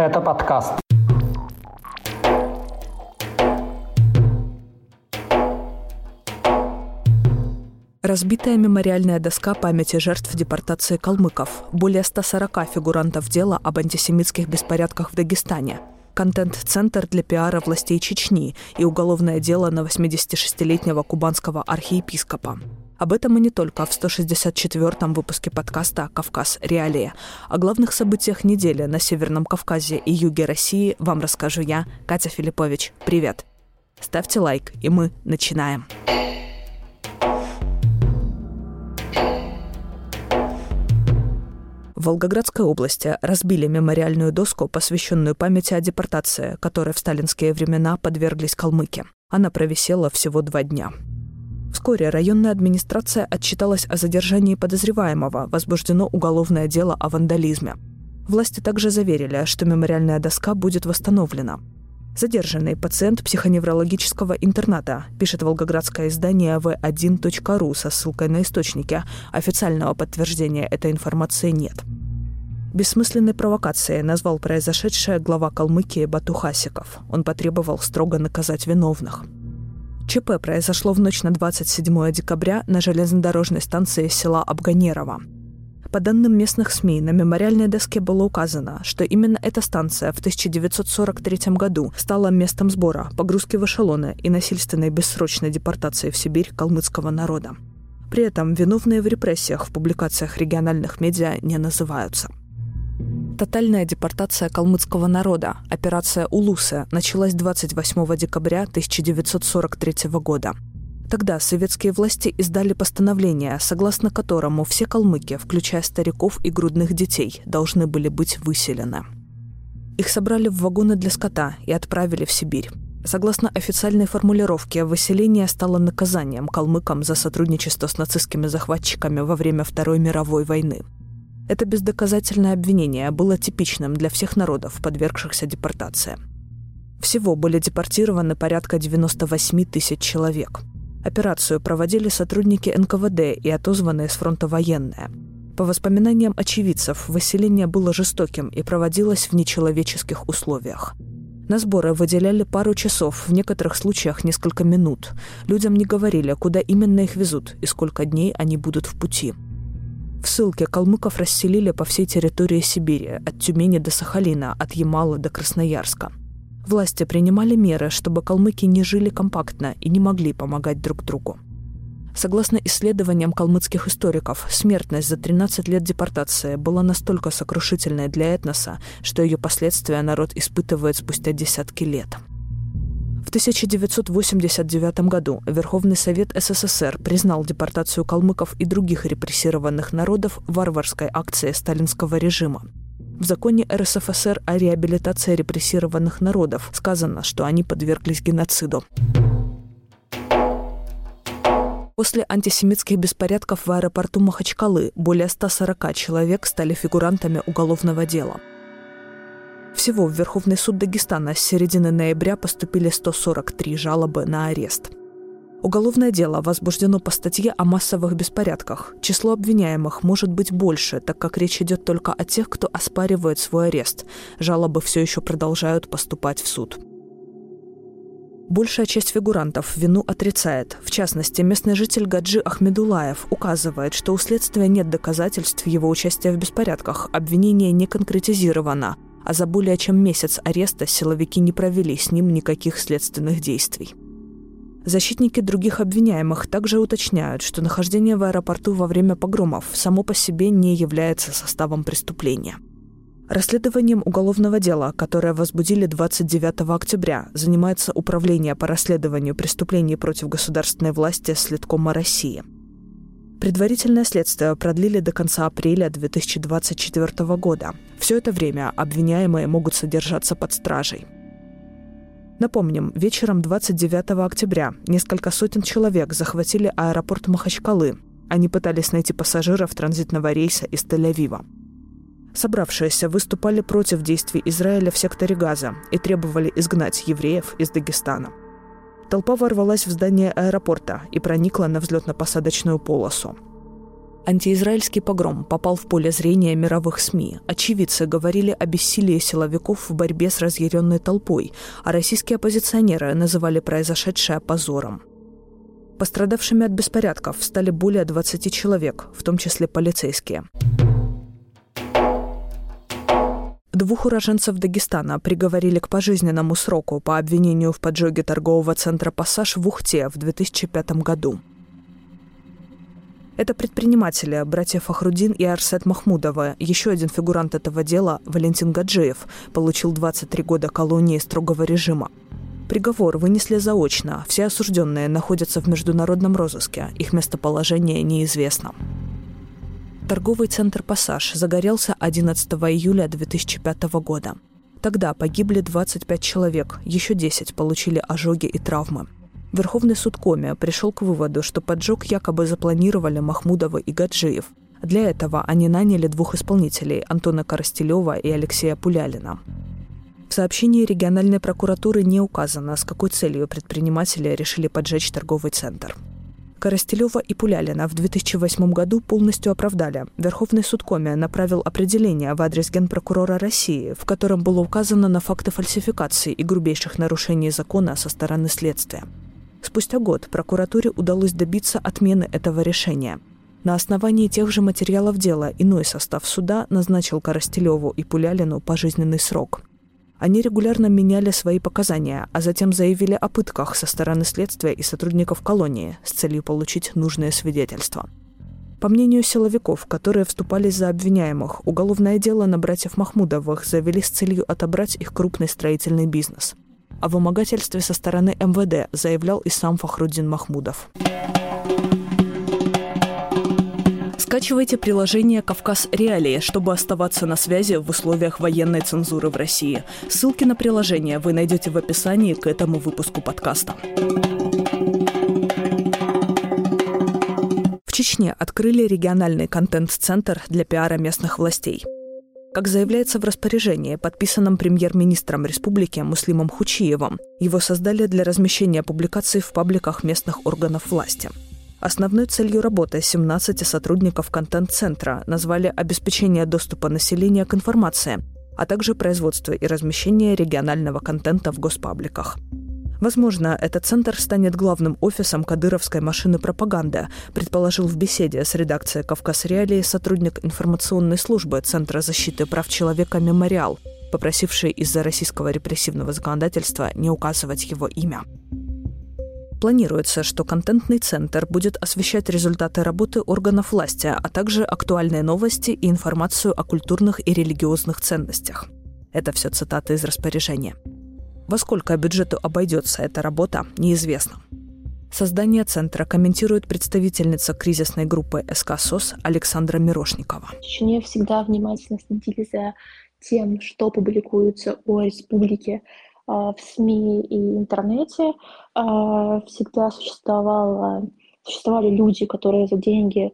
Гэта падкаст. Разбитая мемориальная доска памяти жертв депортации калмыков. Более 140 фигурантов дела об антисемитских беспорядках в Дагестане. Контент-центр для пиара властей Чечни и уголовное дело на 86-летнего кубанского архиепископа. Об этом и не только в 164-м выпуске подкаста «Кавказ. Реалия». О главных событиях недели на Северном Кавказе и юге России вам расскажу я, Катя Филиппович. Привет! Ставьте лайк, и мы начинаем. В Волгоградской области разбили мемориальную доску, посвященную памяти о депортации, которой в сталинские времена подверглись калмыки. Она провисела всего два дня. Вскоре районная администрация отчиталась о задержании подозреваемого, возбуждено уголовное дело о вандализме. Власти также заверили, что мемориальная доска будет восстановлена. Задержанный пациент психоневрологического интерната, пишет волгоградское издание v1.ru со ссылкой на источники. Официального подтверждения этой информации нет. Бессмысленной провокацией назвал произошедшее глава Калмыкии Бату Хасиков. Он потребовал строго наказать виновных – ЧП произошло в ночь на 27 декабря на железнодорожной станции села Абганерово. По данным местных СМИ, на мемориальной доске было указано, что именно эта станция в 1943 году стала местом сбора, погрузки в эшелоны и насильственной бессрочной депортации в Сибирь калмыцкого народа. При этом виновные в репрессиях в публикациях региональных медиа не называются. Тотальная депортация калмыцкого народа, операция «Улусы», началась 28 декабря 1943 года. Тогда советские власти издали постановление, согласно которому все калмыки, включая стариков и грудных детей, должны были быть выселены. Их собрали в вагоны для скота и отправили в Сибирь. Согласно официальной формулировке, выселение стало наказанием калмыкам за сотрудничество с нацистскими захватчиками во время Второй мировой войны – это бездоказательное обвинение было типичным для всех народов, подвергшихся депортации. Всего были депортированы порядка 98 тысяч человек. Операцию проводили сотрудники НКВД и отозванные с фронта военные. По воспоминаниям очевидцев, выселение было жестоким и проводилось в нечеловеческих условиях. На сборы выделяли пару часов, в некоторых случаях несколько минут. Людям не говорили, куда именно их везут и сколько дней они будут в пути – в ссылке калмыков расселили по всей территории Сибири, от Тюмени до Сахалина, от Ямала до Красноярска. Власти принимали меры, чтобы калмыки не жили компактно и не могли помогать друг другу. Согласно исследованиям калмыцких историков, смертность за 13 лет депортации была настолько сокрушительной для этноса, что ее последствия народ испытывает спустя десятки лет. В 1989 году Верховный Совет СССР признал депортацию калмыков и других репрессированных народов варварской акцией сталинского режима. В законе РСФСР о реабилитации репрессированных народов сказано, что они подверглись геноциду. После антисемитских беспорядков в аэропорту Махачкалы более 140 человек стали фигурантами уголовного дела – всего в Верховный суд Дагестана с середины ноября поступили 143 жалобы на арест. Уголовное дело возбуждено по статье о массовых беспорядках. Число обвиняемых может быть больше, так как речь идет только о тех, кто оспаривает свой арест. Жалобы все еще продолжают поступать в суд. Большая часть фигурантов вину отрицает. В частности, местный житель Гаджи Ахмедулаев указывает, что у следствия нет доказательств его участия в беспорядках, обвинение не конкретизировано – а за более чем месяц ареста силовики не провели с ним никаких следственных действий. Защитники других обвиняемых также уточняют, что нахождение в аэропорту во время погромов само по себе не является составом преступления. Расследованием уголовного дела, которое возбудили 29 октября, занимается Управление по расследованию преступлений против государственной власти Следкома России – Предварительное следствие продлили до конца апреля 2024 года. Все это время обвиняемые могут содержаться под стражей. Напомним, вечером 29 октября несколько сотен человек захватили аэропорт Махачкалы. Они пытались найти пассажиров транзитного рейса из Тель-Авива. Собравшиеся выступали против действий Израиля в секторе Газа и требовали изгнать евреев из Дагестана. Толпа ворвалась в здание аэропорта и проникла на взлетно-посадочную полосу. Антиизраильский погром попал в поле зрения мировых СМИ. Очевидцы говорили о бессилии силовиков в борьбе с разъяренной толпой, а российские оппозиционеры называли произошедшее позором. Пострадавшими от беспорядков стали более 20 человек, в том числе полицейские. Двух уроженцев Дагестана приговорили к пожизненному сроку по обвинению в поджоге торгового центра «Пассаж» в Ухте в 2005 году. Это предприниматели, братья Фахрудин и Арсет Махмудова. Еще один фигурант этого дела, Валентин Гаджиев, получил 23 года колонии строгого режима. Приговор вынесли заочно. Все осужденные находятся в международном розыске. Их местоположение неизвестно. Торговый центр «Пассаж» загорелся 11 июля 2005 года. Тогда погибли 25 человек, еще 10 получили ожоги и травмы. Верховный суд Коми пришел к выводу, что поджог якобы запланировали Махмудова и Гаджиев. Для этого они наняли двух исполнителей – Антона Коростелева и Алексея Пулялина. В сообщении региональной прокуратуры не указано, с какой целью предприниматели решили поджечь торговый центр. Коростелева и Пулялина в 2008 году полностью оправдали. Верховный суд Коми направил определение в адрес Генпрокурора России, в котором было указано на факты фальсификации и грубейших нарушений закона со стороны следствия. Спустя год прокуратуре удалось добиться отмены этого решения. На основании тех же материалов дела иной состав суда назначил Коростелеву и Пулялину пожизненный срок. Они регулярно меняли свои показания, а затем заявили о пытках со стороны следствия и сотрудников колонии с целью получить нужное свидетельство. По мнению силовиков, которые вступались за обвиняемых, уголовное дело на братьев Махмудовых завели с целью отобрать их крупный строительный бизнес – о вымогательстве со стороны МВД заявлял и сам Фахруддин Махмудов. Скачивайте приложение «Кавказ Реалии», чтобы оставаться на связи в условиях военной цензуры в России. Ссылки на приложение вы найдете в описании к этому выпуску подкаста. В Чечне открыли региональный контент-центр для пиара местных властей. Как заявляется в распоряжении, подписанном премьер-министром республики Муслимом Хучиевым, его создали для размещения публикаций в пабликах местных органов власти. Основной целью работы 17 сотрудников контент-центра назвали обеспечение доступа населения к информации, а также производство и размещение регионального контента в госпабликах – Возможно, этот центр станет главным офисом кадыровской машины пропаганды, предположил в беседе с редакцией «Кавказ Реалии» сотрудник информационной службы Центра защиты прав человека «Мемориал», попросивший из-за российского репрессивного законодательства не указывать его имя. Планируется, что контентный центр будет освещать результаты работы органов власти, а также актуальные новости и информацию о культурных и религиозных ценностях. Это все цитаты из распоряжения. Во сколько бюджету обойдется эта работа, неизвестно. Создание центра комментирует представительница кризисной группы СК СОС Александра Мирошникова. Чечне всегда внимательно следили за тем, что публикуется о республике в СМИ и интернете. А, всегда существовало, существовали люди, которые за деньги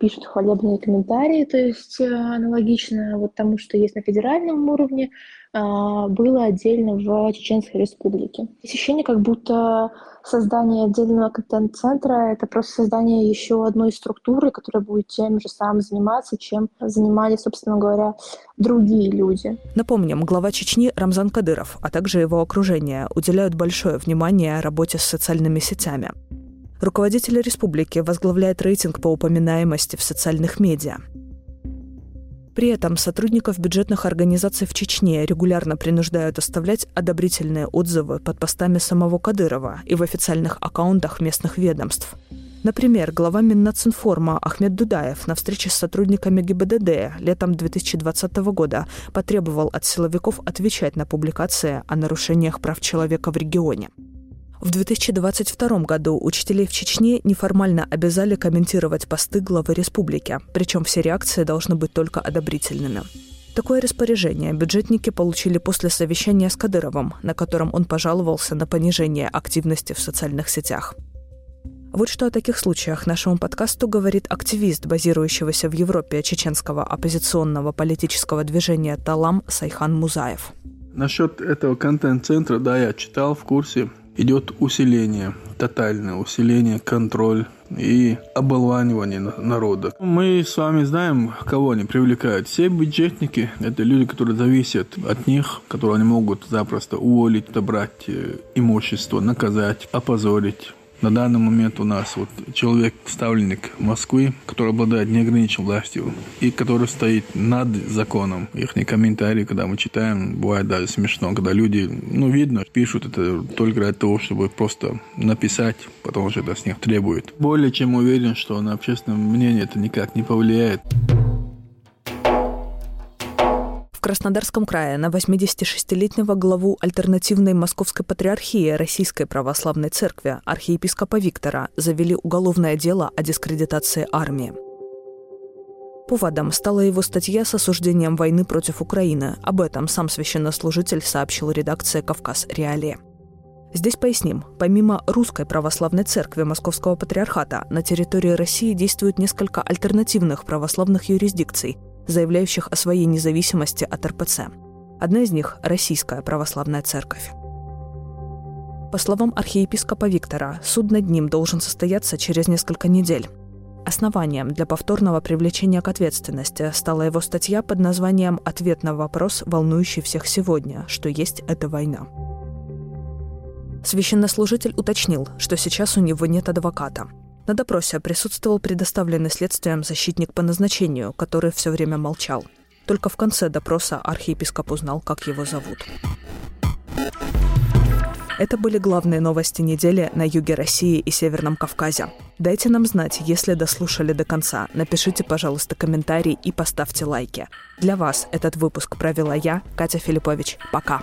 пишут хвалебные комментарии, то есть э, аналогично вот тому, что есть на федеральном уровне, а, было отдельно в Чеченской Республике. Ощущение, как будто создание отдельного контент-центра — это просто создание еще одной структуры, которая будет тем же самым заниматься, чем занимались, собственно говоря, другие люди. Напомним, глава Чечни Рамзан Кадыров, а также его окружение уделяют большое внимание работе с социальными сетями. Руководитель республики возглавляет рейтинг по упоминаемости в социальных медиа. При этом сотрудников бюджетных организаций в Чечне регулярно принуждают оставлять одобрительные отзывы под постами самого Кадырова и в официальных аккаунтах местных ведомств. Например, глава Миннацинформа Ахмед Дудаев на встрече с сотрудниками ГИБДД летом 2020 года потребовал от силовиков отвечать на публикации о нарушениях прав человека в регионе. В 2022 году учителей в Чечне неформально обязали комментировать посты главы республики, причем все реакции должны быть только одобрительными. Такое распоряжение бюджетники получили после совещания с Кадыровым, на котором он пожаловался на понижение активности в социальных сетях. Вот что о таких случаях нашему подкасту говорит активист, базирующегося в Европе чеченского оппозиционного политического движения «Талам» Сайхан Музаев. Насчет этого контент-центра, да, я читал в курсе. Идет усиление, тотальное усиление, контроль и оболванивание народа. Мы с вами знаем, кого они привлекают. Все бюджетники – это люди, которые зависят от них, которые они могут запросто уволить, отобрать э, имущество, наказать, опозорить. На данный момент у нас вот человек, ставленник Москвы, который обладает неограниченной властью и который стоит над законом. Их комментарии, когда мы читаем, бывает даже смешно, когда люди, ну, видно, пишут это только для того, чтобы просто написать, потому что это с них требует. Более чем уверен, что на общественное мнение это никак не повлияет. Краснодарском крае на 86-летнего главу альтернативной Московской Патриархии Российской Православной Церкви архиепископа Виктора завели уголовное дело о дискредитации армии. Поводом стала его статья с осуждением войны против Украины. Об этом сам священнослужитель сообщил редакция «Кавказ Реалии». Здесь поясним, помимо Русской Православной Церкви Московского Патриархата на территории России действуют несколько альтернативных православных юрисдикций, заявляющих о своей независимости от РПЦ. Одна из них – Российская Православная Церковь. По словам архиепископа Виктора, суд над ним должен состояться через несколько недель. Основанием для повторного привлечения к ответственности стала его статья под названием «Ответ на вопрос, волнующий всех сегодня, что есть эта война». Священнослужитель уточнил, что сейчас у него нет адвоката. На допросе присутствовал предоставленный следствием защитник по назначению, который все время молчал. Только в конце допроса архиепископ узнал, как его зовут. Это были главные новости недели на юге России и Северном Кавказе. Дайте нам знать, если дослушали до конца. Напишите, пожалуйста, комментарий и поставьте лайки. Для вас этот выпуск провела я, Катя Филиппович. Пока.